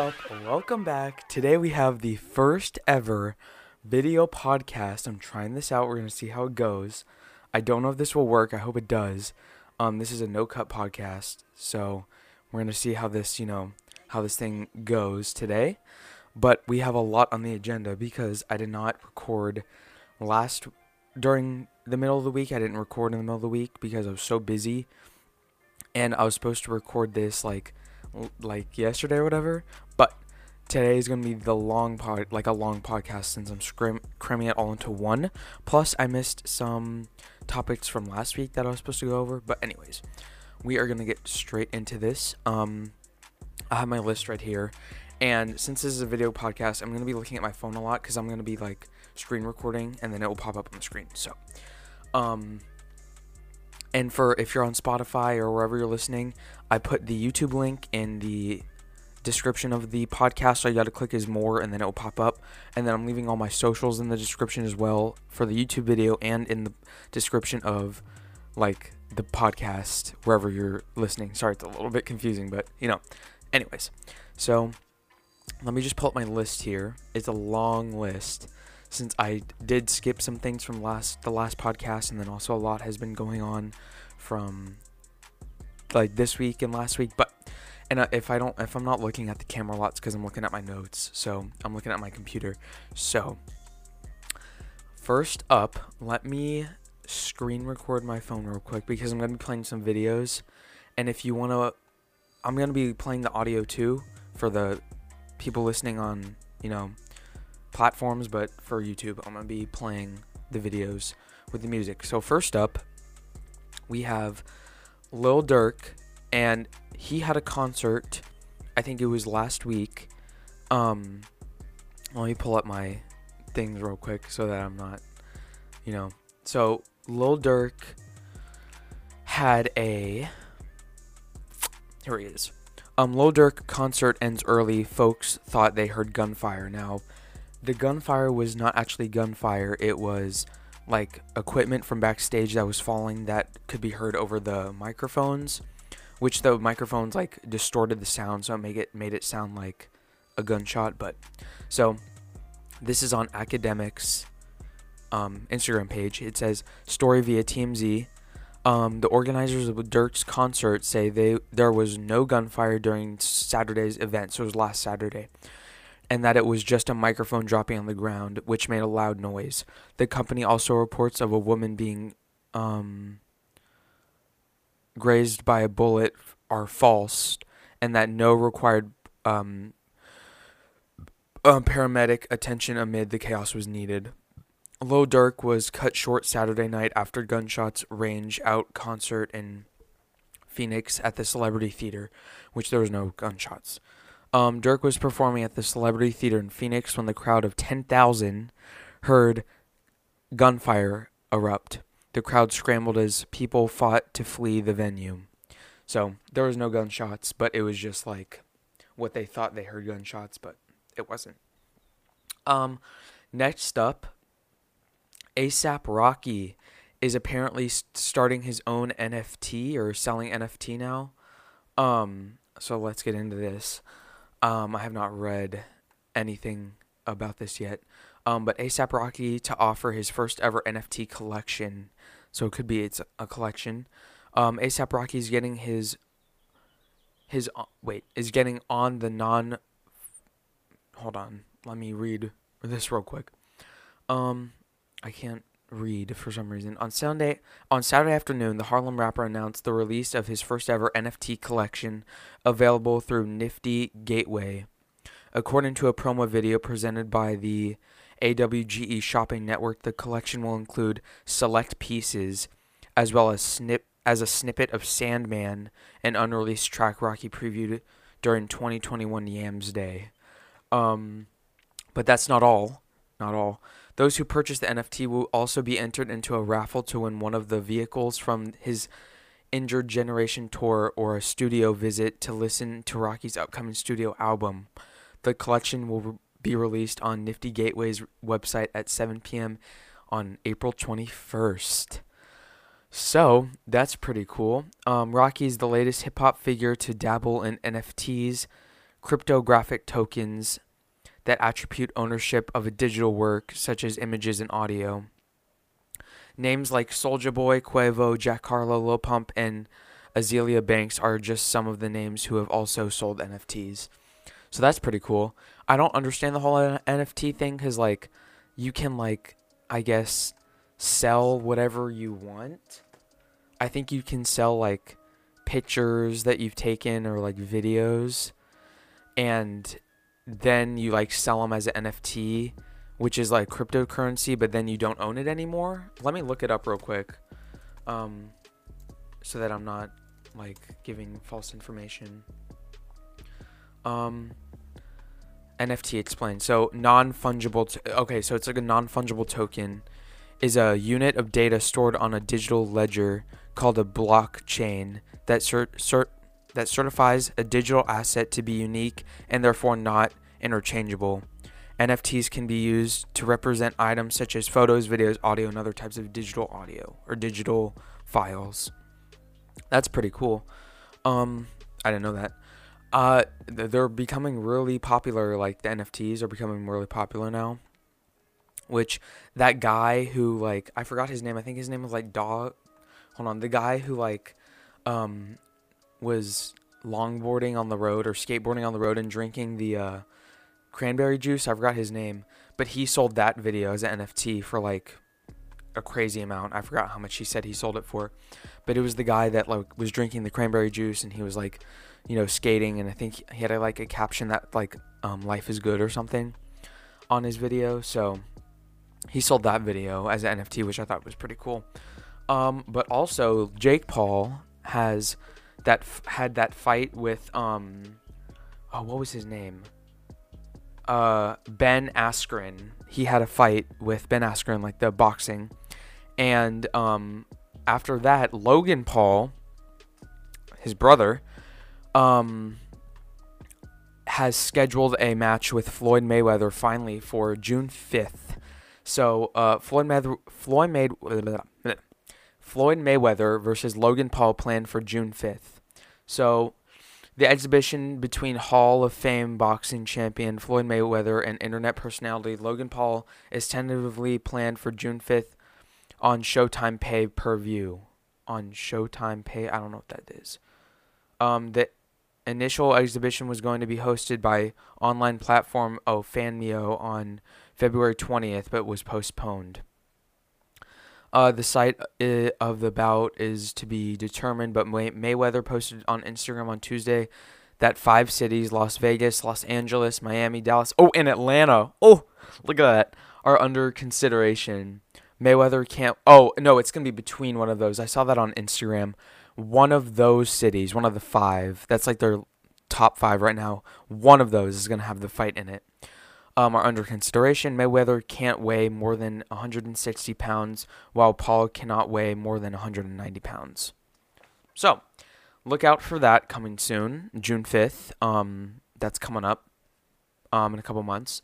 up? Welcome back. Today we have the first ever video podcast. I'm trying this out. We're going to see how it goes. I don't know if this will work. I hope it does. Um this is a no cut podcast. So, we're going to see how this, you know, how this thing goes today. But we have a lot on the agenda because I did not record last during the middle of the week. I didn't record in the middle of the week because I was so busy. And I was supposed to record this like like yesterday or whatever, but today is going to be the long pod like a long podcast since I'm scrim- cramming it all into one. Plus I missed some topics from last week that I was supposed to go over, but anyways, we are going to get straight into this. Um I have my list right here. And since this is a video podcast, I'm going to be looking at my phone a lot cuz I'm going to be like screen recording and then it will pop up on the screen. So, um and for if you're on Spotify or wherever you're listening, I put the YouTube link in the description of the podcast. All you got to click is more, and then it will pop up. And then I'm leaving all my socials in the description as well for the YouTube video and in the description of like the podcast wherever you're listening. Sorry, it's a little bit confusing, but you know. Anyways, so let me just pull up my list here. It's a long list since I did skip some things from last the last podcast, and then also a lot has been going on from like this week and last week. But and if I don't, if I'm not looking at the camera lots because I'm looking at my notes. So I'm looking at my computer. So first up, let me screen record my phone real quick because I'm gonna be playing some videos, and if you wanna, I'm gonna be playing the audio too for the people listening on you know platforms, but for YouTube, I'm gonna be playing the videos with the music. So first up, we have Lil Durk, and he had a concert. I think it was last week. Um, let me pull up my things real quick so that I'm not, you know. So Lil Durk had a. Here he is. Um, Lil Durk concert ends early. Folks thought they heard gunfire. Now, the gunfire was not actually gunfire. It was like equipment from backstage that was falling that could be heard over the microphones, which the microphones like distorted the sound, so it made it made it sound like a gunshot. But so this is on Akademiks um, Instagram page. It says story via TMZ. Um, the organizers of Durk's concert say they there was no gunfire during Saturday's event, so it was last Saturday and that it was just a microphone dropping on the ground, which made a loud noise. The company also reports of a woman being um, grazed by a bullet are false, and that no required um, uh, paramedic attention amid the chaos was needed. Low Durk was cut short Saturday night after gunshots range out concert in Phoenix at the Celebrity Theater, which there was no gunshots. Um, Durk was performing at the Celebrity Theater in Phoenix when the crowd of 10,000 heard gunfire erupt. The crowd scrambled as people fought to flee the venue. So there was no gunshots, but it was just like what they thought they heard gunshots, but it wasn't. Um, next up, ASAP Rocky is apparently starting his own NFT or selling NFT now. Um, so let's get into this. Um, I have not read anything about this yet. Um, but ASAP Rocky to offer his first ever NFT collection. So it could be it's a collection. Um, ASAP Rocky is getting his his uh, wait is getting on the non. Hold on, let me read this real quick. Um, I can't read for some reason. On Sunday, on Saturday afternoon, the Harlem rapper announced the release of his first ever NFT collection, available through Nifty Gateway. According to a promo video presented by the AWGE Shopping Network, the collection will include select pieces, as well as snip as a snippet of Sandman, an unreleased track Rocky previewed during 2021 Yams Day. Um, but that's not all. Not all. Those who purchase the NFT will also be entered into a raffle to win one of the vehicles from his Injured Generation tour or a studio visit to listen to Rocky's upcoming studio album. The collection will be released on Nifty Gateway's website at 7 p.m. on April 21st. So that's pretty cool. Um, Rocky's the latest hip hop figure to dabble in NFTs, cryptographic tokens that attribute ownership of a digital work, such as images and audio. Names like Soulja Boy, Quavo, Jack Harlow, Lil Pump, and Azealia Banks are just some of the names who have also sold NFTs. So that's pretty cool. I don't understand the whole NFT thing because, like, you can, like, I guess, sell whatever you want. I think you can sell, like, pictures that you've taken or, like, videos. And then you, like, sell them as an NFT, which is, like, cryptocurrency, but then you don't own it anymore. Let me look it up real quick. Um, so that I'm not, like, giving false information. Um, NFT explained. So non fungible. Okay, so it's like a non fungible token is a unit of data stored on a digital ledger called a blockchain that cert- cert- that certifies a digital asset to be unique and therefore not interchangeable. NFTs can be used to represent items such as photos, videos, audio, and other types of digital audio or digital files. That's pretty cool. Um, I didn't know that. Uh, they're becoming really popular. Like the NFTs are becoming really popular now. Which that guy who like I forgot his name. I think his name was like Dog. Hold on, the guy who like, um, was longboarding on the road or skateboarding on the road and drinking the uh, cranberry juice. I forgot his name, but he sold that video as an NFT for like a crazy amount. I forgot how much he said he sold it for, but it was the guy that like was drinking the cranberry juice and he was like you know, skating, and I think he had a, like a caption that like um, "Life is good" or something on his video. So he sold that video as an NFT, which I thought was pretty cool. Um, but also Jake Paul has that had that fight with um, oh, what was his name? Uh, Ben Askren. He had a fight with Ben Askren, like the boxing, and um, after that, Logan Paul, his brother, um, has scheduled a match with Floyd Mayweather finally for June 5th. So uh, Floyd Mayweather, Floyd, May, Floyd Mayweather versus Logan Paul planned for June 5th. So the exhibition between Hall of Fame boxing champion Floyd Mayweather and internet personality Logan Paul is tentatively planned for June 5th on Showtime Pay per view. On Showtime Pay, I don't know what that is. Um, the initial exhibition was going to be hosted by online platform oh Fanmio on February 20th, but was postponed. Uh, the site uh, of the bout is to be determined, but May- Mayweather posted on Instagram on Tuesday that five cities Las Vegas, Los Angeles, Miami, Dallas, oh, and Atlanta. Oh, look at that. Are under consideration. Mayweather can't. Oh, no, it's going to be between one of those. I saw that on Instagram one of those cities, one of the five, that's like their top five right now, one of those is going to have the fight in it, um, are under consideration. Mayweather can't weigh more than 160 pounds, while Paul cannot weigh more than 190 pounds. So, look out for that coming soon, June 5th. Um, that's coming up um, in a couple months.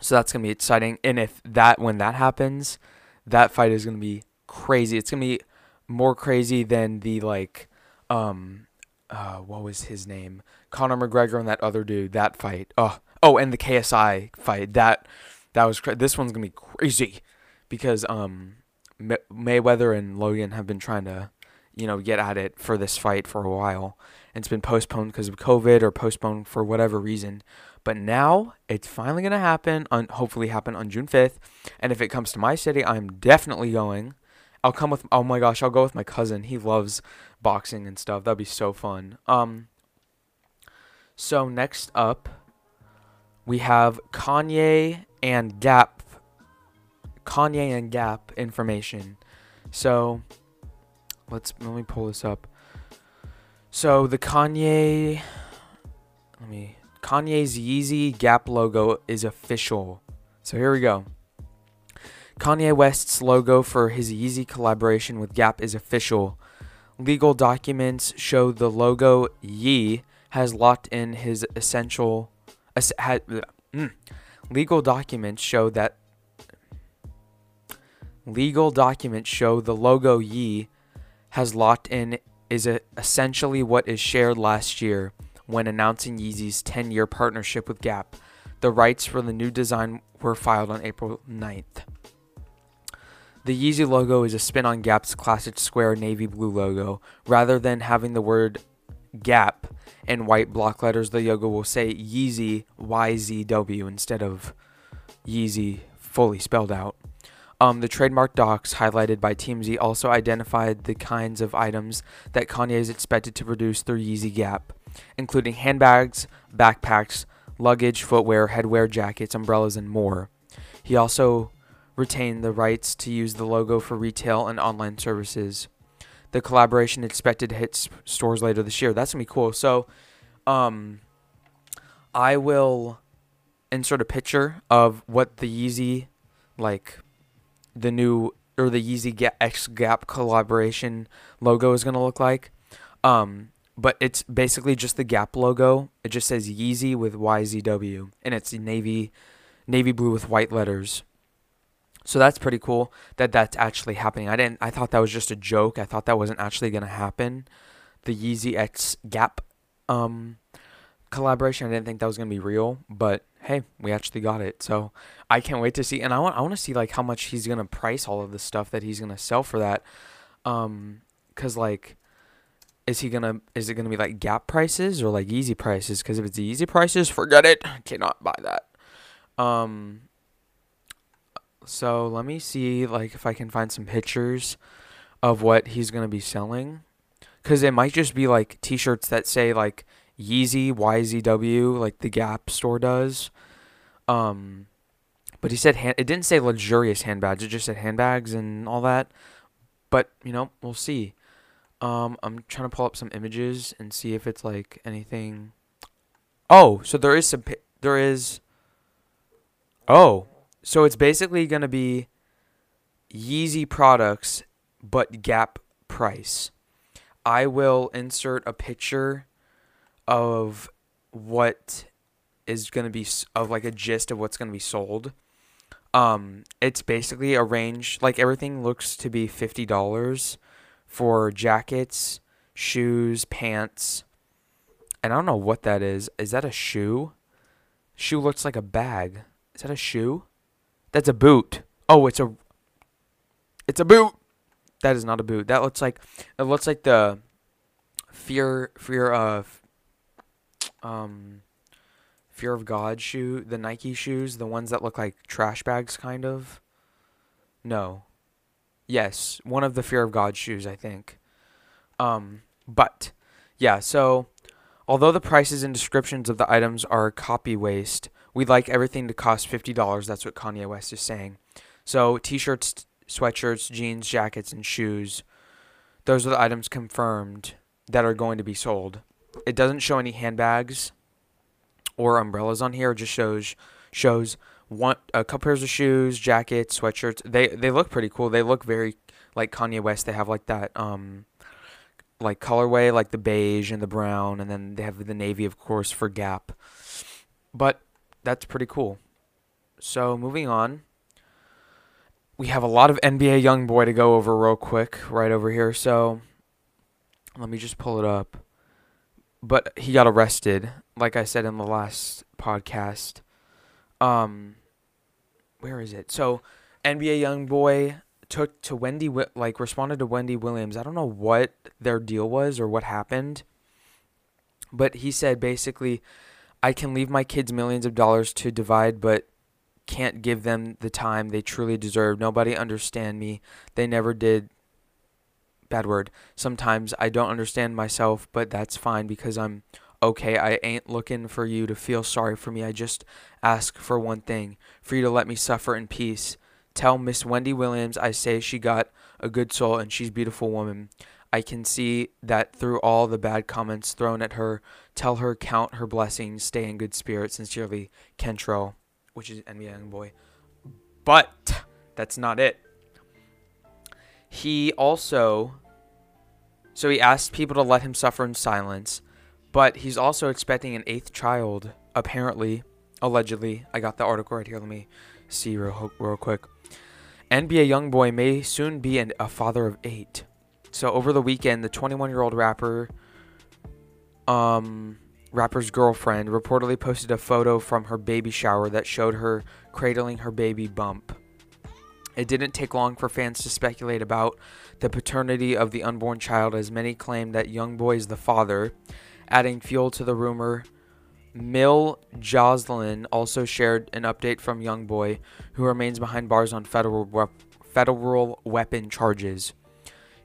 So that's to be exciting. And if that, when that happens, that fight is to be crazy. It's to be more crazy than the like um uh what was his name? Conor McGregor and that other dude, that fight. Oh, oh, and the KSI fight. That that was cra- this one's to be crazy because um May- Mayweather and Logan have been trying to you know get at it for this fight for a while. And it's been postponed because of COVID or postponed for whatever reason. But now it's finally to happen on hopefully happen on June 5th. And if it comes to my city, I'm definitely going. I'll come with. Oh my gosh, I'll go with my cousin. He loves boxing and stuff. That'd be so fun. Um. So next up, we have Kanye and Gap. Kanye and Gap information. So let's let me pull this up. So the Kanye. Let me. Kanye's Yeezy Gap logo is official. So here we go. Kanye West's logo for his Yeezy collaboration with Gap is official. Legal documents show the logo Yee has locked in his essential. Es, ha, mm, legal documents show that. Legal documents show the logo Yee has locked in is a, essentially what is shared last year when announcing Yeezy's 10 year partnership with Gap. The rights for the new design were filed on April 9th. The Yeezy logo is a spin on Gap's classic square navy blue logo. Rather than having the word Gap in white block letters, the logo will say Yeezy YZW instead of Yeezy fully spelled out. Um, the trademark docs highlighted by TMZ also identified the kinds of items that Kanye is expected to produce through Yeezy Gap, including handbags, backpacks, luggage, footwear, headwear, jackets, umbrellas, and more. He also retained the rights to use the logo for retail and online services. The collaboration expected to hit stores later this year. That's gonna be cool. So, um, I will insert a picture of what the Yeezy, like, the new or the Yeezy Ga- X Gap collaboration logo is gonna look like. Um, but it's basically just the Gap logo. It just says Yeezy with YZW, and it's navy, navy blue with white letters. So that's pretty cool that that's actually happening. I didn't. I thought that was just a joke. I thought that wasn't actually gonna happen. The Yeezy X Gap um, collaboration. I didn't think that was gonna be real, but hey, we actually got it. So I can't wait to see. And I want. I want to see like how much he's gonna price all of the stuff that he's gonna sell for that. Um, cause like, is he gonna? Is it gonna be like Gap prices or like Yeezy prices? Cause if it's Yeezy prices, forget it. I cannot buy that. Um, so let me see like if I can find some pictures of what he's gonna be selling, cause it might just be like T-shirts that say like Yeezy YZW like the Gap store does. Um, but he said hand- it didn't say luxurious handbags. It just said handbags and all that. But you know we'll see. Um, I'm trying to pull up some images and see if it's like anything. Oh, so there is some. pi- There is. Oh, so it's basically gonna be Yeezy products, but Gap price. I will insert a picture of what is gonna be of like a gist of what's gonna be sold. Um, it's basically a range. Like everything looks to be fifty dollars for jackets, shoes, pants, and I don't know what that is. Is that a shoe? Shoe looks like a bag. Is that a shoe? That's a boot. Oh, it's a It's a boot. That is not a boot. That looks like it looks like the fear fear of um fear of God shoe, the Nike shoes, the ones that look like trash bags kind of. No. Yes, one of the fear of God shoes, I think. Um but yeah, so although the prices and descriptions of the items are copy waste, we'd like everything to cost $50. That's what Kanye West is saying. So, t-shirts, sweatshirts, jeans, jackets, and shoes. Those are the items confirmed that are going to be sold. It doesn't show any handbags or umbrellas on here. It just shows shows one a couple pairs of shoes, jackets, sweatshirts. They they look pretty cool. They look very like Kanye West. They have like that um like colorway, like the beige and the brown, and then they have the navy, of course, for Gap. But that's pretty cool. So moving on, we have a lot of NBA YoungBoy to go over real quick, right over here. So let me just pull it up. But he got arrested, like I said in the last podcast. Um, where is it? So NBA YoungBoy took to Wendy like responded to Wendy Williams. I don't know what their deal was or what happened. But he said basically I can leave my kids millions of dollars to divide but can't give them the time they truly deserve. Nobody understand me. They never did bad word. Sometimes I don't understand myself, but that's fine because I'm okay. I ain't looking for you to feel sorry for me. I just ask for one thing, for you to let me suffer in peace. Tell Miss Wendy Williams I say she got a good soul and she's beautiful woman. I can see that through all the bad comments thrown at her. Tell her count her blessings, stay in good spirits. Sincerely, Kentrell, which is NBA YoungBoy. But that's not it. He also so he asked people to let him suffer in silence, but he's also expecting an eighth child, apparently, allegedly. I got the article right here. Let me see real, real quick. NBA YoungBoy may soon be an, a father of eight. So over the weekend, the 21-year-old rapper um, rapper's girlfriend, reportedly posted a photo from her baby shower that showed her cradling her baby bump. It didn't take long for fans to speculate about the paternity of the unborn child, as many claimed that Youngboy is the father, adding fuel to the rumor. Mill Joslin also shared an update from Youngboy, who remains behind bars on federal wep- federal weapon charges.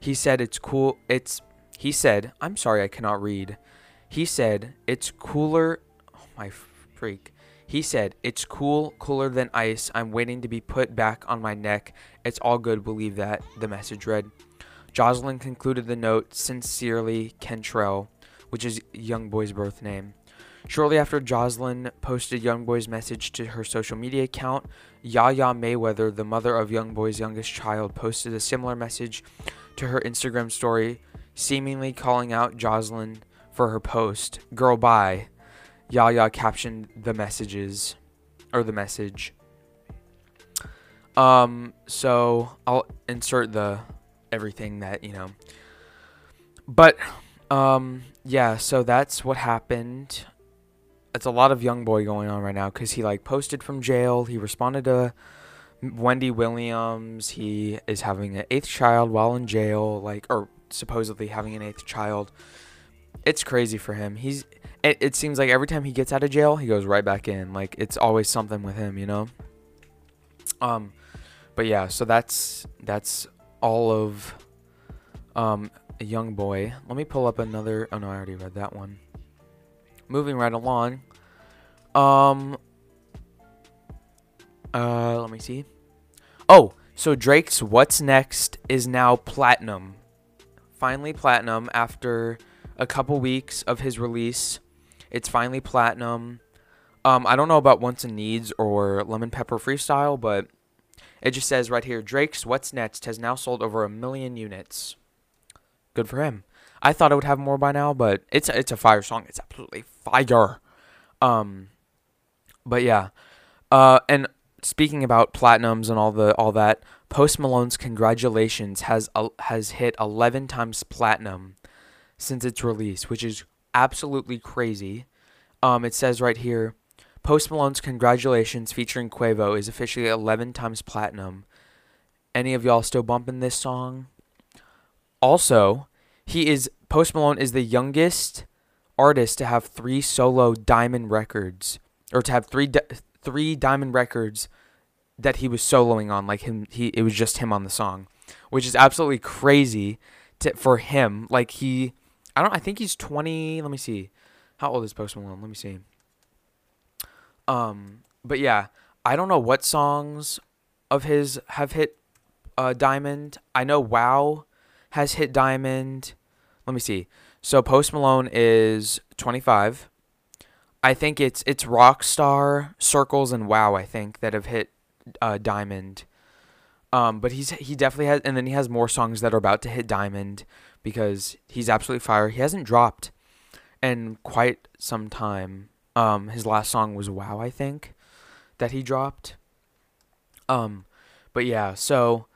He said it's cool. It's he said, I'm sorry, I cannot read. He said it's cooler. Oh my freak. He said, It's cool, cooler than ice. I'm waiting to be put back on my neck. It's all good, believe that, the message read. Jocelyn concluded the note, Sincerely, Kentrell, which is young boy's birth name. Shortly after Jocelyn posted Youngboy's message to her social media account, Yaya Mayweather, the mother of Youngboy's youngest child, posted a similar message to her Instagram story, seemingly calling out Jocelyn for her post. Girl, bye. Yaya captioned the messages or the message. Um, so I'll insert the everything that you know. But um, yeah, so that's what happened. It's a lot of young boy going on right now because he like posted from jail. He responded to Wendy Williams. He is having an eighth child while in jail, like or supposedly having an eighth child. It's crazy for him. He's it, it seems like every time he gets out of jail, he goes right back in. Like it's always something with him, you know. Um, but yeah, so that's that's all of um a young boy. Let me pull up another. Oh no, I already read that one. Moving right along. Um. Uh, let me see. Oh, so Drake's "What's Next" is now platinum. Finally platinum after a couple weeks of his release. It's finally platinum. Um, I don't know about Wants and Needs or Lemon Pepper Freestyle, but it just says right here Drake's What's Next has now sold over a million units. Good for him. I thought it would have more by now, but it's it's a fire song. It's absolutely fire. Um, but yeah. Uh, and speaking about platinums and all the all that, Post Malone's Congratulations has uh, has hit 11 times platinum since its release, which is absolutely crazy. Um, it says right here, Post Malone's Congratulations featuring Quavo is officially 11 times platinum. Any of y'all still bumping this song? Also, he is Post Malone is the youngest artist to have three solo diamond records, or to have three di- three diamond records that he was soloing on. Like him, he it was just him on the song, which is absolutely crazy to, for him. Like he I don't. I think he's twenty. Let me see. How old is Post Malone? Let me see. Um, but yeah, I don't know what songs of his have hit uh, diamond. I know Wow has hit diamond. Let me see. So Post Malone is twenty five. I think it's it's Rockstar, Circles, and Wow. I think that have hit uh, diamond. Um, but he's he definitely has, and then he has more songs that are about to hit diamond because he's absolutely fire. He hasn't dropped in quite some time. Um, his last song was "Wow," I think, that he dropped. Um, but yeah. So,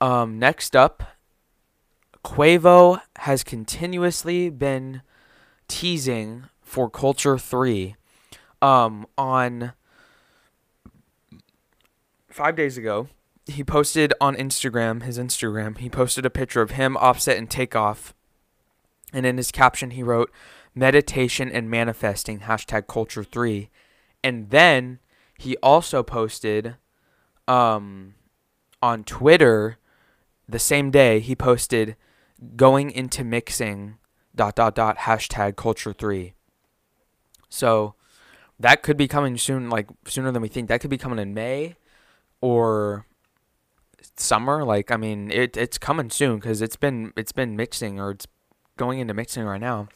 um, next up, Quavo has continuously been teasing for Culture Three. Um, on five days ago, he posted on Instagram, his Instagram, he posted a picture of him, Offset, and Takeoff. And in his caption, he wrote, meditation and manifesting, hashtag culture three. And then he also posted um, on Twitter the same day, he posted, going into mixing, dot, dot, dot, hashtag culture three. So that could be coming soon, like sooner than we think. That could be coming in May or summer. Like I mean, it it's coming soon because it's been it's been mixing or it's going into mixing right now.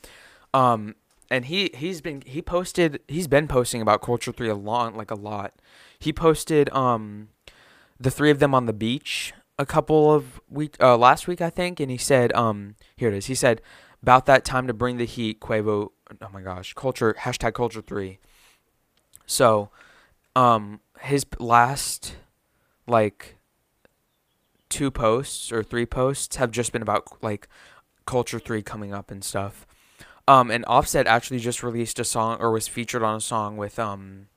Um, and he he's been he posted he's been posting about Culture Three a lot like a lot. He posted um the three of them on the beach a couple of week uh, last week I think, and he said um here it is. He said about that time to bring the heat. Quavo. Oh my gosh, culture hashtag Culture Three. So, um, his last like two posts or three posts have just been about like Culture 3 coming up and stuff. Um, and Offset actually just released a song or was featured on a song with um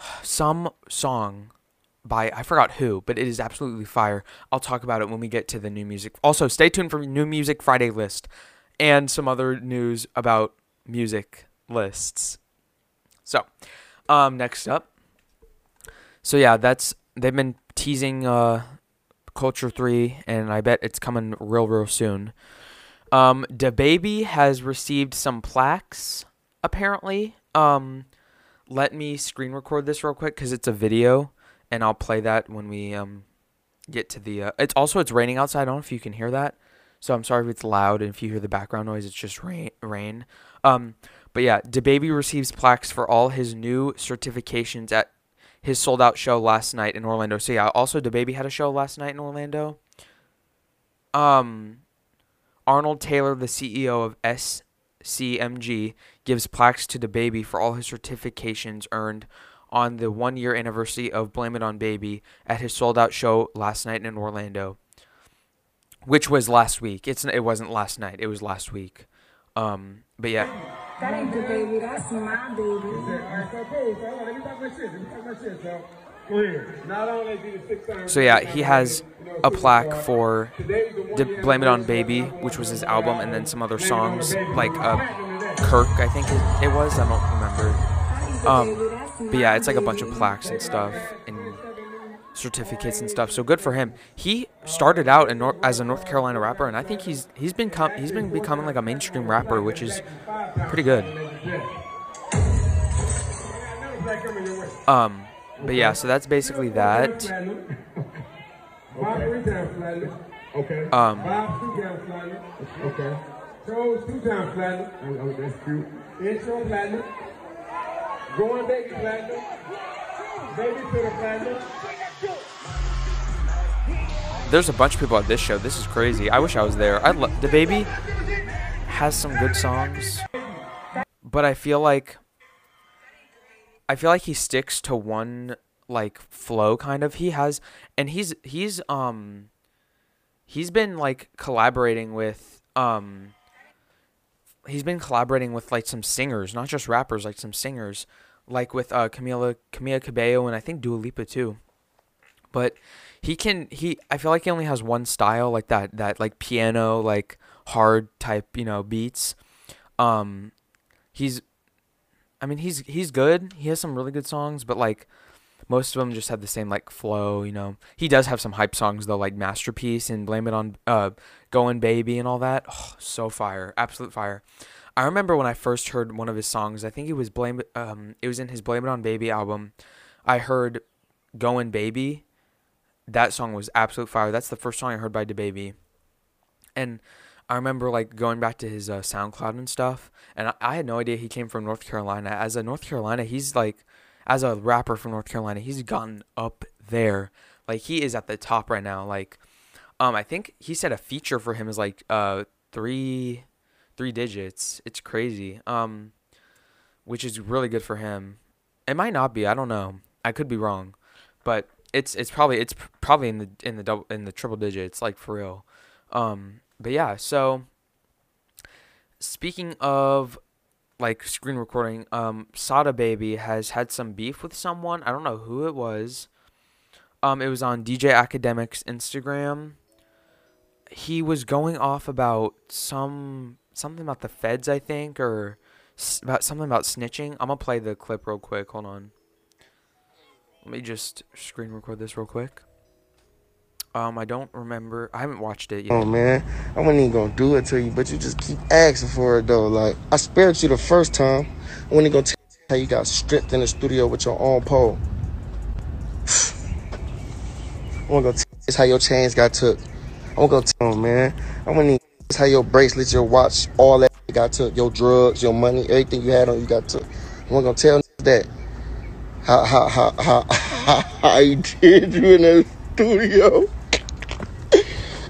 some song by I forgot who, but it is absolutely fire. I'll talk about it when we get to the new music. Also, stay tuned for new music Friday list and some other news about music lists. So, um, next up. So yeah, that's they've been teasing uh, Culture Three, and I bet it's coming real, real soon. Um, DaBaby has received some plaques apparently. Um, let me screen record this real quick because it's a video, and I'll play that when we um get to the. Uh, it's also it's raining outside. I don't know if you can hear that, so I'm sorry if it's loud and if you hear the background noise. It's just rain. Rain. Um, but yeah, DaBaby receives plaques for all his new certifications at his sold out show last night in Orlando. So yeah, also DaBaby had a show last night in Orlando. Um, Arnold Taylor, the CEO of SCMG, gives plaques to DaBaby for all his certifications earned on the one year anniversary of Blame It on Baby at his sold out show last night in Orlando, which was last week. It's it wasn't last night. It was last week. Um, but yeah. That ain't the baby. That's my baby. So yeah, he has a plaque for "Blame It on Baby," which was his album, and then some other songs like uh, Kirk, I think it, it was. I don't remember. Um, but yeah, it's like a bunch of plaques and stuff and certificates and stuff. So good for him. He started out North, as a North Carolina rapper, and I think he's he's been com- he's been becoming like a mainstream rapper, which is pretty good. Um, but yeah, so that's basically that. Okay. Um. Okay. Two times. Oh, that's cute. Intro. Baby. Baby the. There's a bunch of people at this show. This is crazy. I wish I was there. I love DaBaby has some good songs, but I feel like I feel like he sticks to one like flow kind of. He has and he's he's um he's been like collaborating with um he's been collaborating with like some singers, not just rappers, like some singers, like with uh Camila Camila Cabello and I think Dua Lipa too. But he can he I feel like he only has one style like that that like piano like hard type, you know, beats. Um he's I mean he's he's good. He has some really good songs, but like most of them just have the same like flow, you know. He does have some hype songs though, like Masterpiece and Blame It on uh Going Baby and all that. Oh, so fire. Absolute fire. I remember when I first heard one of his songs, I think it was Blame um it was in his Blame It on Baby album. I heard Going Baby. That song was absolute fire. That's the first song I heard by DaBaby. And I remember like going back to his uh, SoundCloud and stuff, and I, I had no idea he came from North Carolina. As a North Carolina, he's like as a rapper from North Carolina, he's gotten up there. Like he is at the top right now. Like, um, I think he said a feature for him is like uh three, three digits. It's crazy. Um, which is really good for him. It might not be. I don't know. I could be wrong, but it's it's probably it's probably in the in the double in the triple digits. Like for real. Um, but yeah. So speaking of like screen recording, um, Sada Baby has had some beef with someone. I don't know who it was. Um, it was on DJ Akademiks Instagram. He was going off about some something about the feds, I think, or about something about snitching. I'm gonna play the clip real quick. Hold on. Let me just screen record this real quick. Um, I don't remember. I haven't watched it yet. Oh man, I wasn't even gonna do it to you, but you just keep asking for it though. Like I spared you the first time. I wasn't gonna tell you how you got stripped in the studio with your own pole. I wasn't gonna tell you how your chains got took. I wasn't gonna tell man. I wasn't even gonna tell you how your bracelets, your watch, all that got took. Your drugs, your money, everything you had on you got took. I wasn't gonna tell that. How how how how how, how you did you in the studio.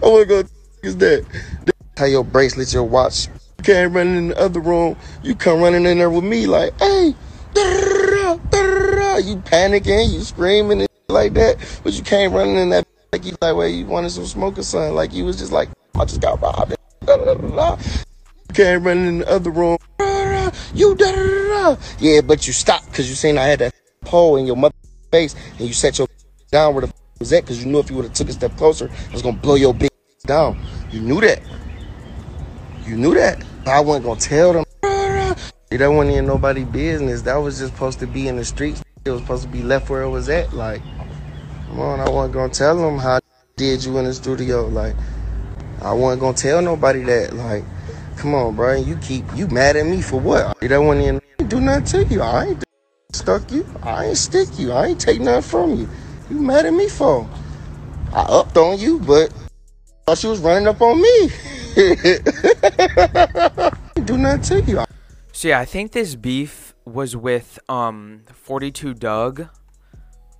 I wanna go is that. How your bracelets, your watch. You can't run in the other room. You come running in there with me like, hey, you panicking, you screaming and like that, but you can't run in that like you like, well, you wanted some smoke or something. Like you was just like, I just got robbed. You came running in the other room. You. Yeah, but you stopped because you seen I had that pole in your mother face and you set your down where the was at because you knew if you would have took a step closer, I was gonna blow your big down. You knew that. You knew that. I wasn't gonna tell them. That wasn't in nobody business. That was just supposed to be in the streets. It was supposed to be left where it was at. Like, come on, I wasn't gonna tell them how I did you in the studio. Like, I wasn't gonna tell nobody that. Like, come on, bro. You keep you mad at me for what? That want in. Do nothing to you. I ain't stuck you. I ain't stick you. I ain't take nothing from you. You mad at me for? I upped on you, but thought she was running up on me. Do nothing to you. So yeah, I think this beef was with um 42 Dugg,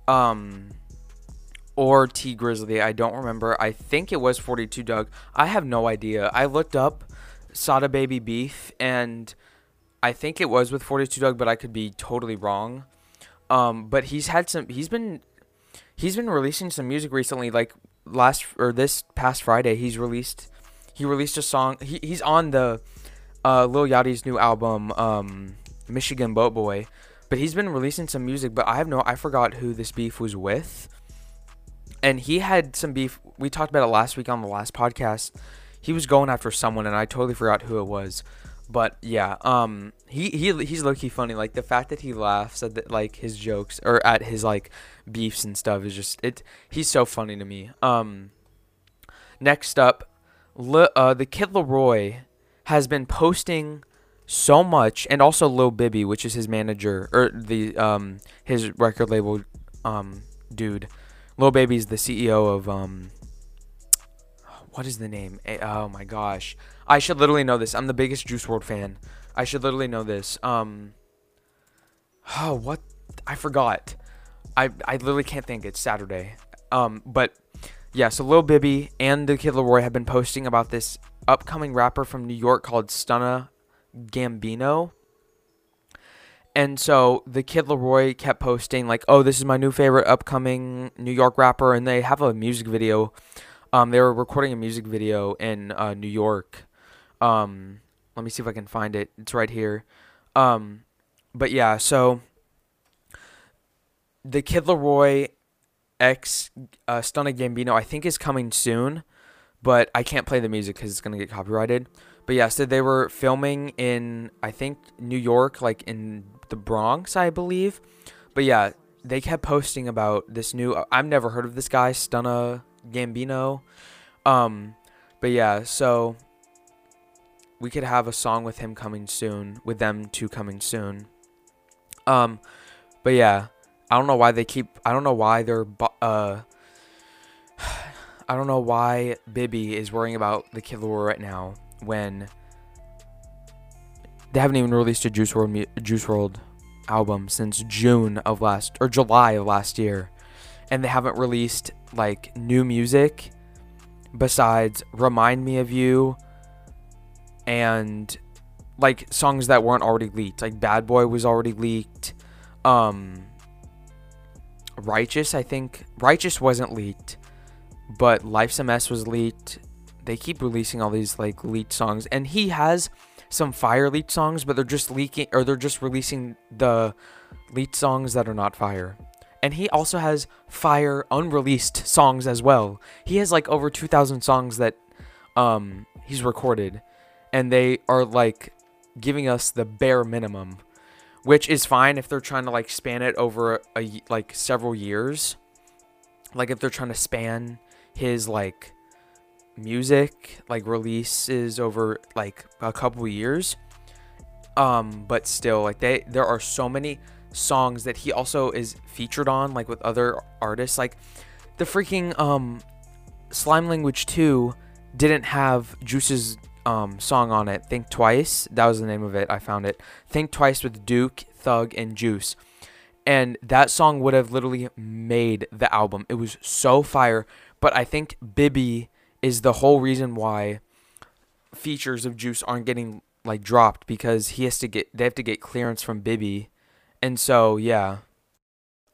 um, or Tee Grizzley. I don't remember. I think it was 42 Dugg. I have no idea. I looked up Sada Baby Beef, and I think it was with 42 Dugg, but I could be totally wrong. Um, but he's had some. He's been he's been releasing some music recently. Like last or this past Friday, he's released he released a song. He, he's on the uh, Lil Yachty's new album, um, Michigan Boat Boy. But he's been releasing some music, but I have no, I forgot who this beef was with. And he had some beef. We talked about it last week on the last podcast. He was going after someone, and I totally forgot who it was. But yeah, um, he he he's low key funny. Like the fact that he laughs at the, like his jokes or at his like beefs and stuff is just it. He's so funny to me. Um, next up, Le, uh, the Kid LAROI has been posting so much, and also Lil Bibby, which is his manager or the um his record label um dude. Lil Baby's the CEO of um. What is the name? Oh my gosh, I should literally know this. I'm the biggest Juice WRLD fan. I should literally know this. Um. Oh, what? I forgot. I I literally can't think. It's Saturday. Um, but yeah, so Lil Bibby and the Kid LAROI have been posting about this upcoming rapper from New York called Stunna Gambino. And so the Kid LAROI kept posting like, "Oh, this is my new favorite upcoming New York rapper," and they have a music video. Um, they were recording a music video in uh, New York. Um, let me see if I can find it. It's right here. Um, but yeah, so the Kid LAROI X uh, Stunna Gambino, I think is coming soon, but I can't play the music because it's gonna get copyrighted. But yeah, so they were filming in I think New York, like in the Bronx, I believe. But yeah, they kept posting about this new. I've never heard of this guy, Stunna Gambino. Um, but yeah, so we could have a song with him coming soon, with them two coming soon. Um, but yeah, I don't know why they keep. I don't know why they're. Uh, I don't know why Bibby is worrying about the Kid right now when they haven't even released a Juice WRLD Juice WRLD album since June of last or July of last year, and they haven't released like new music besides "Remind Me of You" and like songs that weren't already leaked. Like "Bad Boy" was already leaked. Um, Righteous, I think. Righteous wasn't leaked, but Life's a Mess was leaked. They keep releasing all these like leaked songs, and he has some fire leaked songs, but they're just leaking or they're just releasing the leaked songs that are not fire. And he also has fire unreleased songs as well. He has like over 2000 songs that um he's recorded and they are like giving us the bare minimum which is fine if they're trying to like span it over a like several years. Like if they're trying to span his like music like releases over like a couple years. Um, but still, like they there are so many songs that he also is featured on, like with other artists. Like the freaking um, Slime Language Two didn't have Juice's um, song on it, Think Twice. That was the name of it. I found it. Think Twice with Duke, Thug, and Juice. And that song would have literally made the album. It was so fire. But I think Bibby is the whole reason why features of Juice aren't getting like dropped because he has to get they have to get clearance from Bibby. And so, yeah.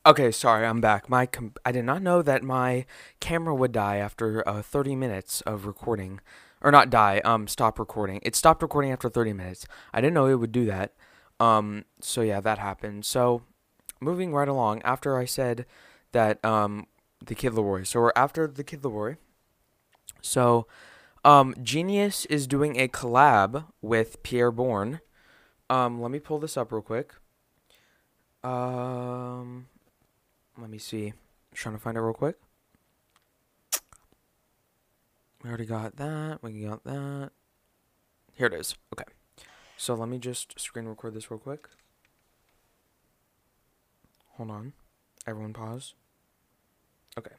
Okay, sorry, I'm back. My com- I did not know that my camera would die after uh, 30 minutes of recording. Or not die. Um, stop recording. It stopped recording after 30 minutes. I didn't know it would do that. Um, so yeah, that happened. So moving right along. After I said that um the Kid Laroi. So we're after the Kid Laroi. So um Genius is doing a collab with Pi'erre Bourne. Um, let me pull this up real quick. Um, let me see. I'm trying to find it real quick. We already got that. We got that. Here it is. Okay. So let me just screen record this real quick. Hold on. Everyone pause. Okay.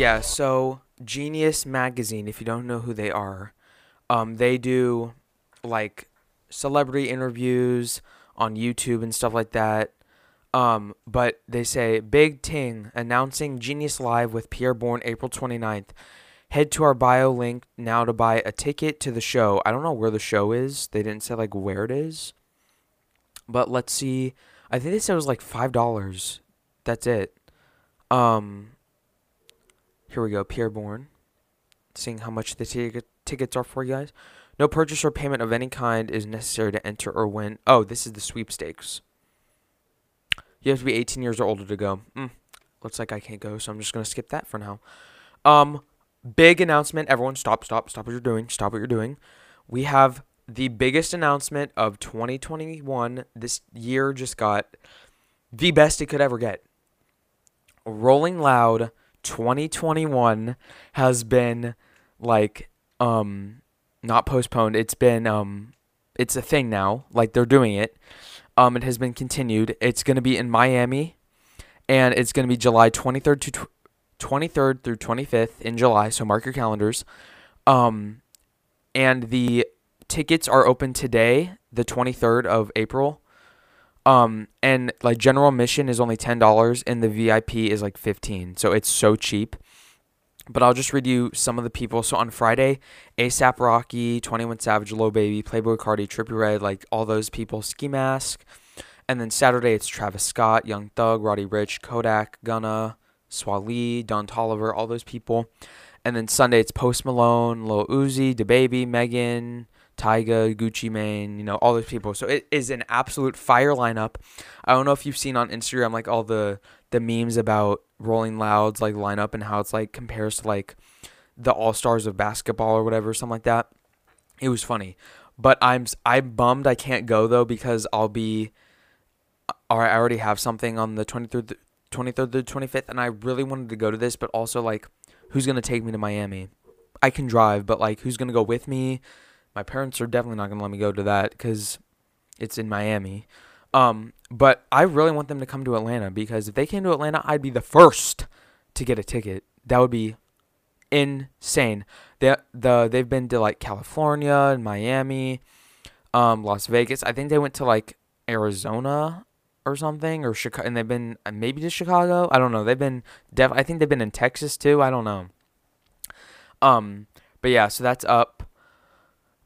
Yeah, so Genius Magazine, if you don't know who they are, um, they do like celebrity interviews on YouTube and stuff like that. Um, but they say Big Ting announcing Genius Live with Pi'erre Bourne April 29th. Head to our bio link now to buy a ticket to the show. I don't know where the show is. They didn't say like where it is. But let's see. I think they said it was like $5. That's it. Um here we go. Pi'erre Bourne. Seeing how much the tickets are for you guys. No purchase or payment of any kind is necessary to enter or win. Oh, this is the sweepstakes. You have to be 18 years or older to go. Mm, looks like I can't go, so I'm just gonna skip that for now. Um, big announcement. Everyone, stop, stop, stop what you're doing. Stop what you're doing. We have the biggest announcement of 2021. This year just got the best it could ever get. Rolling Loud 2021 has been like um not postponed. It's been um it's a thing now. Like they're doing it. Um it has been continued. It's going to be in Miami and it's going to be July 23rd to tw- 23rd through 25th in July, so mark your calendars. Um and the tickets are open today, the 23rd of April. Um, and like general admission is only ten dollars, and the VIP is like fifteen. So it's so cheap. But I'll just read you some of the people. So on Friday, ASAP Rocky, Twenty One Savage, Lil Baby, Playboi Carti, Trippie Redd, like all those people. Ski Mask. And then Saturday it's Travis Scott, Young Thug, Roddy Ricch, Kodak, Gunna, Swae Don Toliver, all those people. And then Sunday it's Post Malone, Lil Uzi, DaBaby, Megan, Tyga, Gucci Mane, you know, all those people. So it is an absolute fire lineup. I don't know if you've seen on Instagram like all the the memes about Rolling Louds like lineup and how it's like compares to like the All Stars of basketball or whatever, something like that. It was funny, but I'm I'm bummed I can't go though because I'll be, or I already have something on the 23rd, 23rd to 25th, and I really wanted to go to this, but also like, who's gonna take me to Miami? I can drive, but like, who's gonna go with me? My parents are definitely not gonna let me go to that because it's in Miami. Um, but I really want them to come to Atlanta because if they came to Atlanta, I'd be the first to get a ticket. That would be insane. They the they've been to like California and Miami, um, Las Vegas. I think they went to like Arizona or something or Chicago, and they've been uh, maybe to Chicago. I don't know. They've been def. I think they've been in Texas too. I don't know. Um, but yeah, so that's up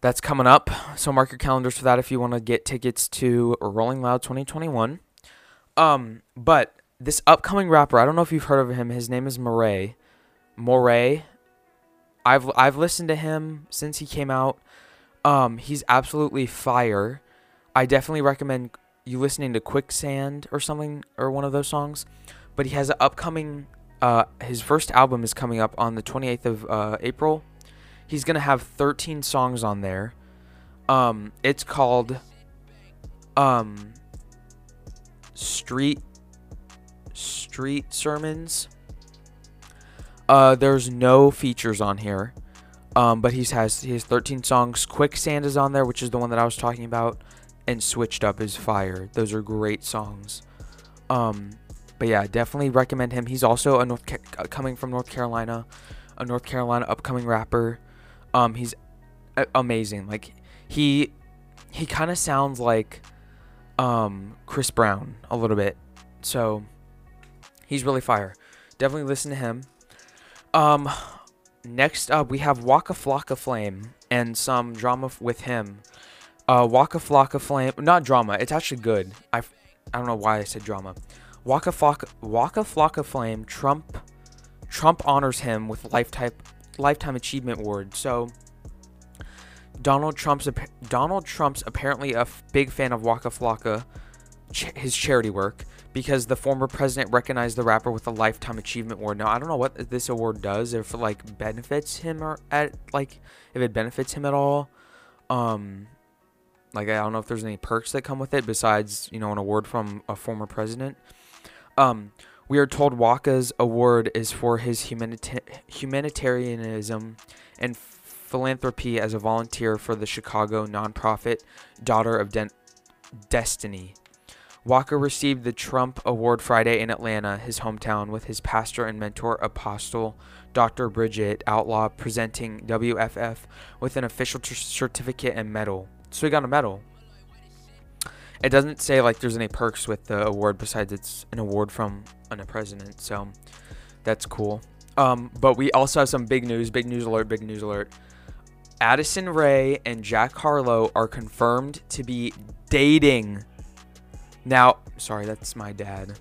that's coming up. So mark your calendars for that if you want to get tickets to Rolling Loud 2021. Um, but this upcoming rapper, I don't know if you've heard of him. His name is Morray. Morray. I've I've listened to him since he came out. Um, he's absolutely fire. I definitely recommend you listening to Quicksand or something or one of those songs. But he has an upcoming. Uh, his first album is coming up on the 28th of uh, April He's gonna have 13 songs on there. Um, it's called um Street Street Sermons. Uh, there's no features on here. Um, but he has he has 13 songs. Quicksand is on there, which is the one that I was talking about, and Switched Up is fire. Those are great songs. Um, but yeah, definitely recommend him. He's also a North Ca- uh, coming from North Carolina, a North Carolina upcoming rapper. Um, he's a- amazing. Like he he kind of sounds like um Chris Brown a little bit. So he's really fire. Definitely listen to him. Um next up we have Waka Flocka Flame and some drama with him. Uh Waka Flocka Flame, not drama, it's actually good. I I don't know why I said drama. Waka Flocka Waka Flocka Flame Trump Trump honors him with lifetime lifetime achievement award. So Donald Trump's Donald Trump's apparently a big fan of Waka Flocka, ch- his charity work, because the former president recognized the rapper with a lifetime achievement award. Now I don't know what this award does, if like benefits him or at like if it benefits him at all. Um, like I don't know if there's any perks that come with it besides you know an award from a former president. Um, we are told Waka's award is for his humanita- humanitarianism and philanthropy as a volunteer for the Chicago nonprofit Daughter of Den- Destiny. Waka received the Trump Award Friday in Atlanta, his hometown, with his pastor and mentor apostle Dr. Bridget Outlaw presenting WFF with an official tr- certificate and medal. So he got a medal. It doesn't say like there's any perks with the award besides it's an award from an, a president, so that's cool. Um, but we also have some big news, big news alert, big news alert. Addison Rae and Jack Harlow are confirmed to be dating. Now, sorry, that's my dad.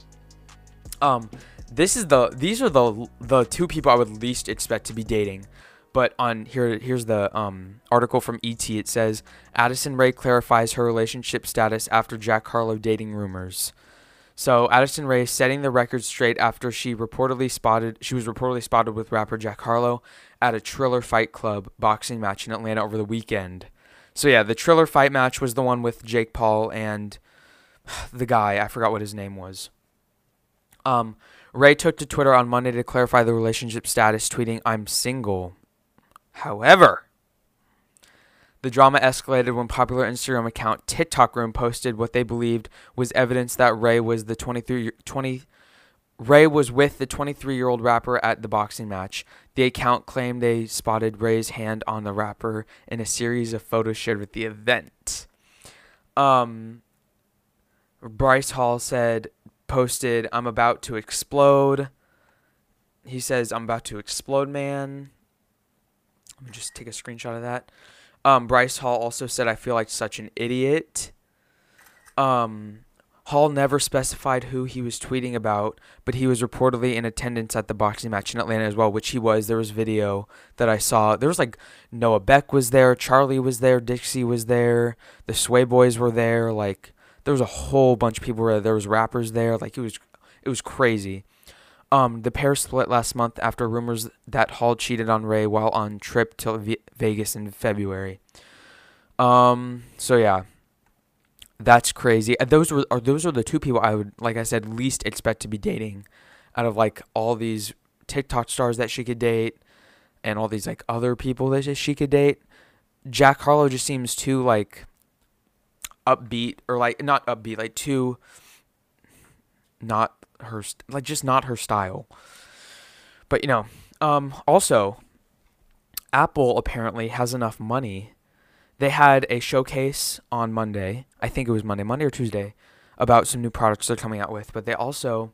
Um, this is the these are the the two people I would least expect to be dating. But on here here's the um article from ET. It says Addison Rae clarifies her relationship status after Jack Harlow dating rumors. So Addison Rae setting the record straight after she reportedly spotted she was reportedly spotted with rapper Jack Harlow at a Triller Fight Club boxing match in Atlanta over the weekend. So yeah, the Triller fight match was the one with Jake Paul and the guy, I forgot what his name was. Um Rae took to Twitter on Monday to clarify the relationship status, tweeting, "I'm single." However, the drama escalated when popular Instagram account TikTok Room posted what they believed was evidence that Rae was the 23 20 Rae was with the 23-year-old rapper at the boxing match. The account claimed they spotted Rae's hand on the rapper in a series of photos shared with the event. Um Bryce Hall said posted, "I'm about to explode." He says, "I'm about to explode, man." Let me just take a screenshot of that. Um, Bryce Hall also said, I feel like such an idiot. Um, Hall never specified who he was tweeting about, but he was reportedly in attendance at the boxing match in Atlanta as well, which he was. There was video that I saw. There was like Noah Beck was there, Charlie was there, Dixie was there, the Sway Boys were there. Like there was a whole bunch of people there. There was rappers there. Like it was, it was crazy. Um, the pair split last month after rumors that Hall cheated on Rae while on trip to v- Vegas in February. Um, so yeah, that's crazy. Those were are those are the two people I would like I said least expect to be dating, out of like all these TikTok stars that she could date, and all these like other people that she could date. Jack Harlow just seems too like upbeat or like not upbeat, like too not her like just not her style. But you know, um also Apple apparently has enough money. They had a showcase on Monday. I think it was Monday, Monday or Tuesday about some new products they're coming out with, but they also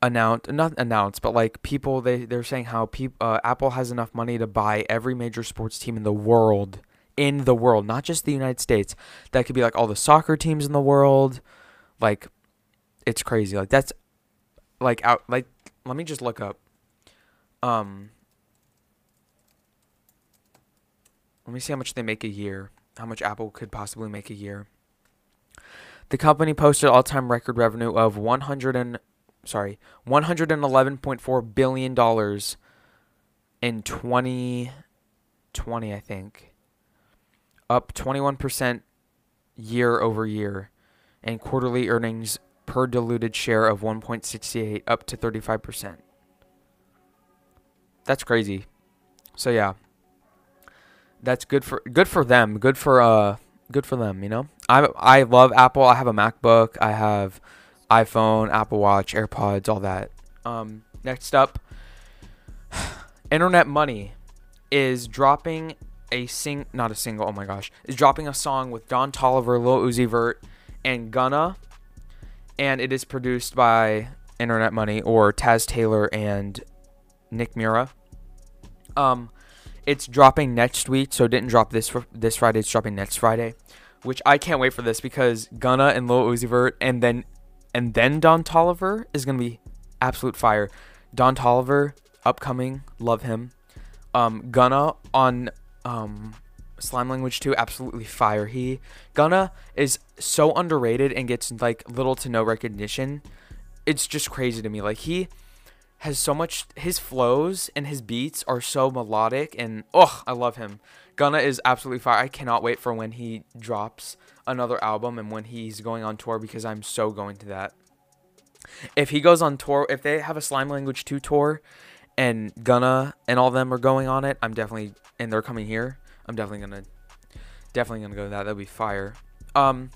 announced not announced, but like people they they're saying how people uh, Apple has enough money to buy every major sports team in the world in the world, not just the United States. That could be like all the soccer teams in the world, like it's crazy. Like that's like out like let me just look up um let me see how much they make a year. How much Apple could possibly make a year. The company posted all-time record revenue of 100 and sorry, 111.4 billion dollars in 2020, I think. Up 21% year over year and quarterly earnings per diluted share of 1.68 up to 35%. That's crazy. So yeah. That's good for good for them. Good for uh good for them, you know? I I love Apple. I have a MacBook. I have iPhone, Apple Watch, AirPods, all that. Um, next up, Internet Money is dropping a sing not a single, oh my gosh, is dropping a song with Don Toliver, Lil Uzi Vert, and Gunna, and it is produced by Internet Money or Taz Taylor and Nick Mira. Um, it's dropping next week, so it didn't drop this fr- this Friday. It's dropping next Friday, which I can't wait for this because Gunna and Lil Uzi Vert, and then and then Don Toliver is gonna be absolute fire. Don Toliver, upcoming, love him. Um, Gunna on um, Slime Language 2, absolutely fire. He Gunna is so underrated and gets like little to no recognition. It's just crazy to me. Like he has so much his flows and his beats are so melodic and oh, I love him. Gunna is absolutely fire. I cannot wait for when he drops another album and when he's going on tour because I'm so going to that. If he goes on tour, if they have a Slime Language 2 tour and Gunna and all them are going on it, I'm definitely and they're coming here. I'm definitely gonna definitely gonna go to that. That'd be fire. Um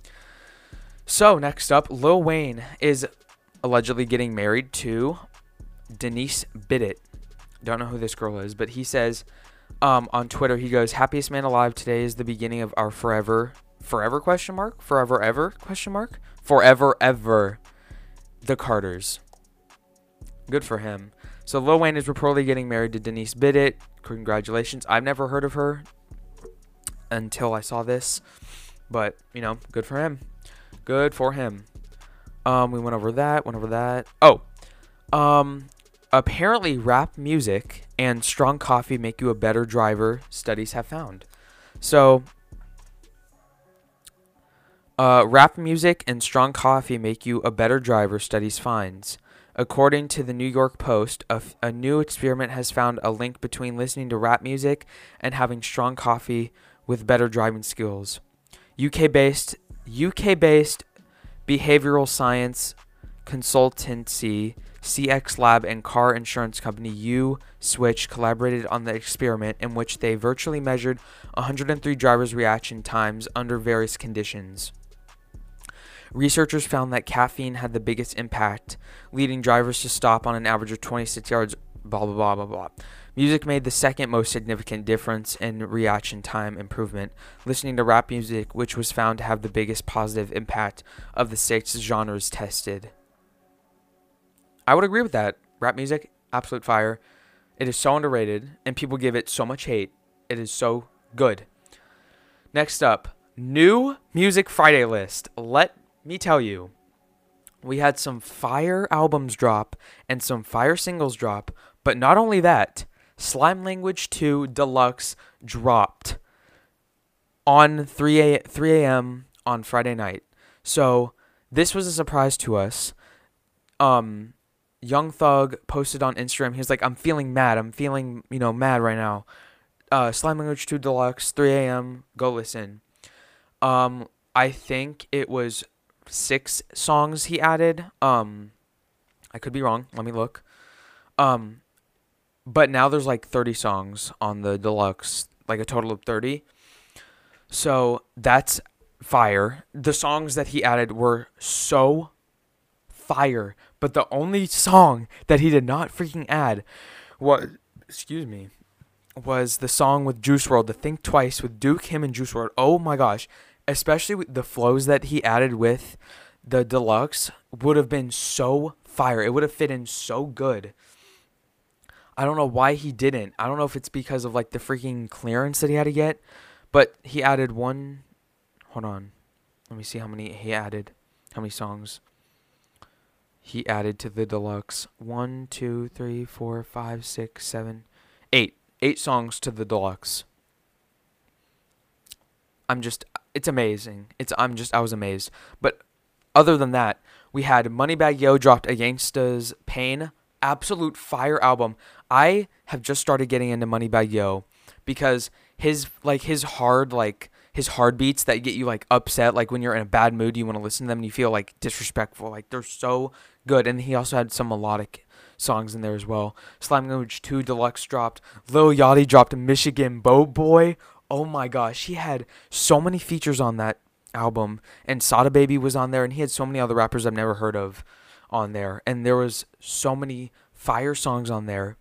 so next up, Lil Wayne is allegedly getting married to Denise Bidot. Don't know who this girl is, but he says um, on Twitter, he goes, "Happiest man alive. Today is the beginning of our forever, forever question mark, forever ever question mark, forever ever." The Carters. Good for him. So Lil Wayne is reportedly getting married to Denise Bidot. Congratulations. I've never heard of her until I saw this, but you know, good for him. Good for him. Um, we went over that. Went over that. Oh, um, apparently rap music and strong coffee make you a better driver. Studies have found. So, uh, rap music and strong coffee make you a better driver. Studies finds. According to the New York Post, a, new experiment has found a link between listening to rap music and having strong coffee with better driving skills. UK-based UK-based behavioral science consultancy CX Lab and car insurance company U Switch collaborated on the experiment in which they virtually measured 103 drivers' reaction times under various conditions. Researchers found that caffeine had the biggest impact, leading drivers to stop on an average of 26 yards, blah, blah, blah, blah, blah. Music made the second most significant difference in reaction time improvement, listening to rap music, which was found to have the biggest positive impact of the six genres tested. I would agree with that. Rap music, absolute fire. It is so underrated, and people give it so much hate. It is so good. Next up, new Music Friday list. Let me tell you, we had some fire albums drop and some fire singles drop, but not only that, Slime Language 2 Deluxe dropped on 3 a 3 a.m. on Friday night. So this was a surprise to us. Um, Young Thug posted on Instagram. He was like, "I'm feeling mad. I'm feeling you know mad right now." Uh, Slime Language 2 Deluxe, 3 a.m. Go listen. Um, I think it was six songs he added. Um, I could be wrong. Let me look. Um, but now there's like 30 songs on the deluxe, like a total of 30. So that's fire. The songs that he added were so fire, but the only song that he did not freaking add was excuse me was the song with Juice WRLD, the Think Twice with Duke, him, and Juice WRLD. Oh my gosh, especially with the flows that he added with the deluxe would have been so fire. It would have fit in so good. I don't know why he didn't. I don't know if it's because of like the freaking clearance that he had to get, but he added one. Hold on, let me see how many he added. How many songs? He added to the deluxe. One, two, three, four, five, six, seven, eight. Eight songs to the deluxe. I'm just it's amazing. It's I'm just I was amazed. But other than that, we had Moneybagg Yo dropped A Gangsta's Pain, absolute fire album. I have just started getting into Moneybagg Yo because his like his hard like his hard beats that get you like upset like when you're in a bad mood you want to listen to them and you feel like disrespectful like they're so good. And he also had some melodic songs in there as well. Slime language 2 deluxe dropped. Lil yachty dropped michigan boat boy. Oh my gosh he had so many features on that album, and Sada Baby was on there, and he had so many other rappers I've never heard of on there, and there was so many fire songs on there.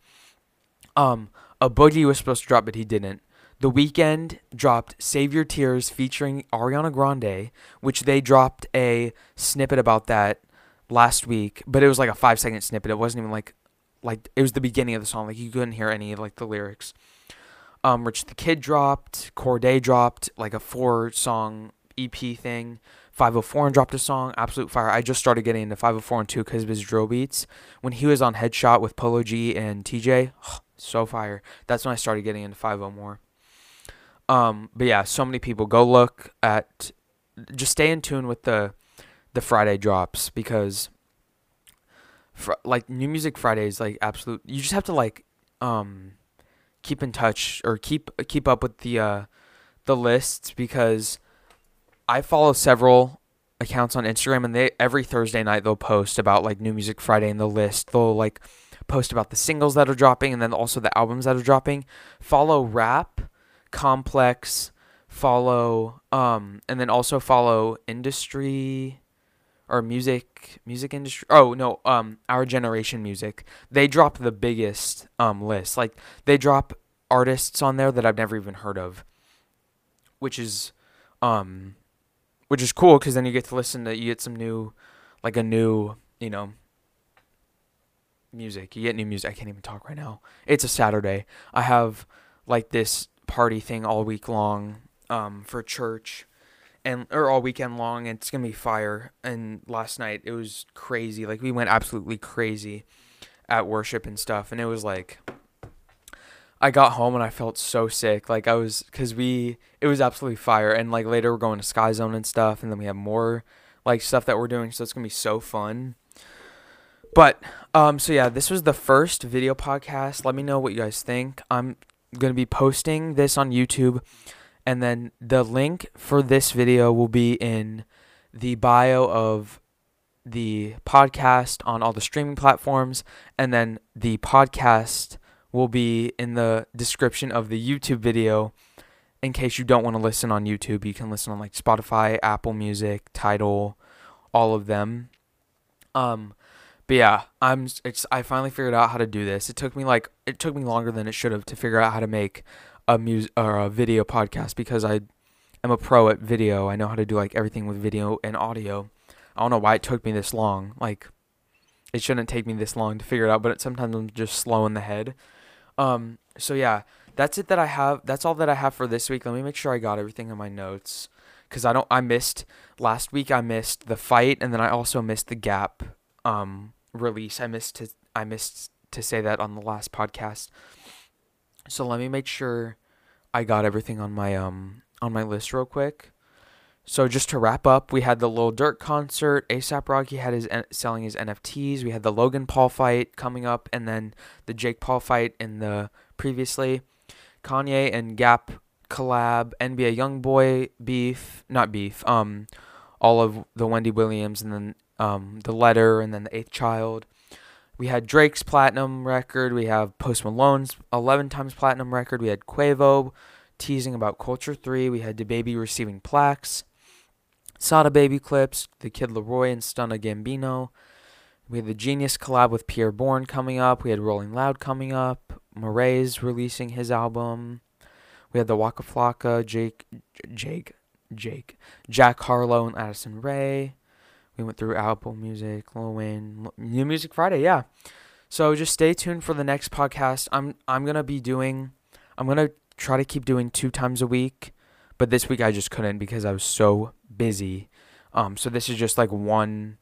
Um, a Boogie was supposed to drop, but he didn't. The Weeknd dropped Save Your Tears featuring Ariana Grande, which they dropped a snippet about that last week, but it was like a five second snippet. It wasn't even like like it was the beginning of the song. Like you couldn't hear any like the lyrics. Um, Rich the Kid dropped, Cordae dropped like a four song EP thing. Fivio Foreign dropped a song, absolute fire. I just started getting into Fivio Foreign 2 because of his drill beats. When he was on Headshot with Polo G and TJ, oh, so fire. That's when I started getting into 50 more. Um, but yeah, so many people go look at just stay in tune with the the Friday drops because fr- like New Music Fridays like absolute you just have to like um keep in touch or keep keep up with the uh the lists because I follow several accounts on Instagram and they every Thursday night they'll post about like New Music Friday in the list. They'll like post about the singles that are dropping and then also the albums that are dropping. Follow Rap, Complex, follow um and then also follow Industry or music music industry oh no um our generation music they drop the biggest um list like they drop artists on there that i've never even heard of which is um which is cool because then you get to listen to you get some new like a new you know music. You get new music. I can't even talk right now. It's a saturday. I have like this party thing all week long um for church and or all weekend long and it's gonna be fire. And last night it was crazy. Like we went absolutely crazy at worship and stuff and it was like i got home and i felt so sick. Like i was because we it was absolutely fire. And like later we're going to sky zone and stuff and then we have more like stuff that we're doing so it's gonna be so fun but um so yeah this was the first video podcast let me know what you guys think i'm gonna be posting this on youtube and then the link for this video will be in the bio of the podcast on all the streaming platforms. And then the podcast will be in the description of the YouTube video. In case you don't want to listen on YouTube, you can listen on like Spotify, Apple Music, Tidal, all of them. Um, but yeah, I'm it's I finally figured out how to do this. It took me like it took me longer than it should have to figure out how to make a music or a video podcast because I am a pro at video. I know how to do like everything with video and audio. I don't know why it took me this long. Like it shouldn't take me this long to figure it out, but it, sometimes I'm just slow in the head. Um so yeah, that's it that I have. That's all that I have for this week. Let me make sure I got everything in my notes cuz I don't I missed last week I missed the fight and then I also missed the gap um release. I missed to I missed to say that on the last podcast. So let me make sure I got everything on my um on my list real quick. So just to wrap up, we had the Lil Durk concert. ASAP Rocky had his selling his NFTs. We had the Logan Paul fight coming up, and then the Jake Paul fight in the previously. Kanye and Gap collab, NBA YoungBoy beef, not beef. Um, all of the Wendy Williams, and then um the letter, and then the Eighth Child. We had Drake's platinum record. We have Post Malone's 11 times platinum record. We had Quavo teasing about Culture 3. We had DaBaby receiving plaques. Sada Baby clips. The Kid LAROI and Stunna Gambino. We had the Genius collab with Pi'erre Bourne coming up. We had Rolling Loud coming up. Morray's releasing his album. We had the Waka Flocka, Jake, Jake, Jake, Jack Harlow, and Addison Rae. We went through Apple Music, Lil Wayne, New Music Friday, yeah. So just stay tuned for the next podcast. I'm I'm gonna be doing, I'm gonna try to keep doing two times a week, but this week I just couldn't because I was so busy. Um, so this is just like one.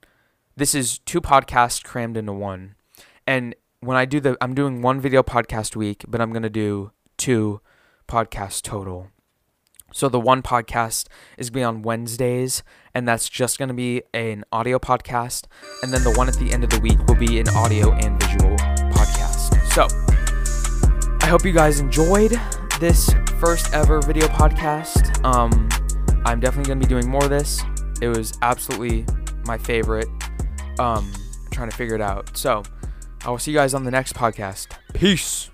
This is two podcasts crammed into one, and when I do the, I'm doing one video podcast week, but I'm gonna do two podcasts total. So the one podcast is going to be on Wednesdays, and that's just going to be an audio podcast. And then the one at the end of the week will be an audio and visual podcast. So I hope you guys enjoyed this first ever video podcast. Um, I'm definitely going to be doing more of this. It was absolutely my favorite. Um, trying to figure it out. So I will see you guys on the next podcast. Peace.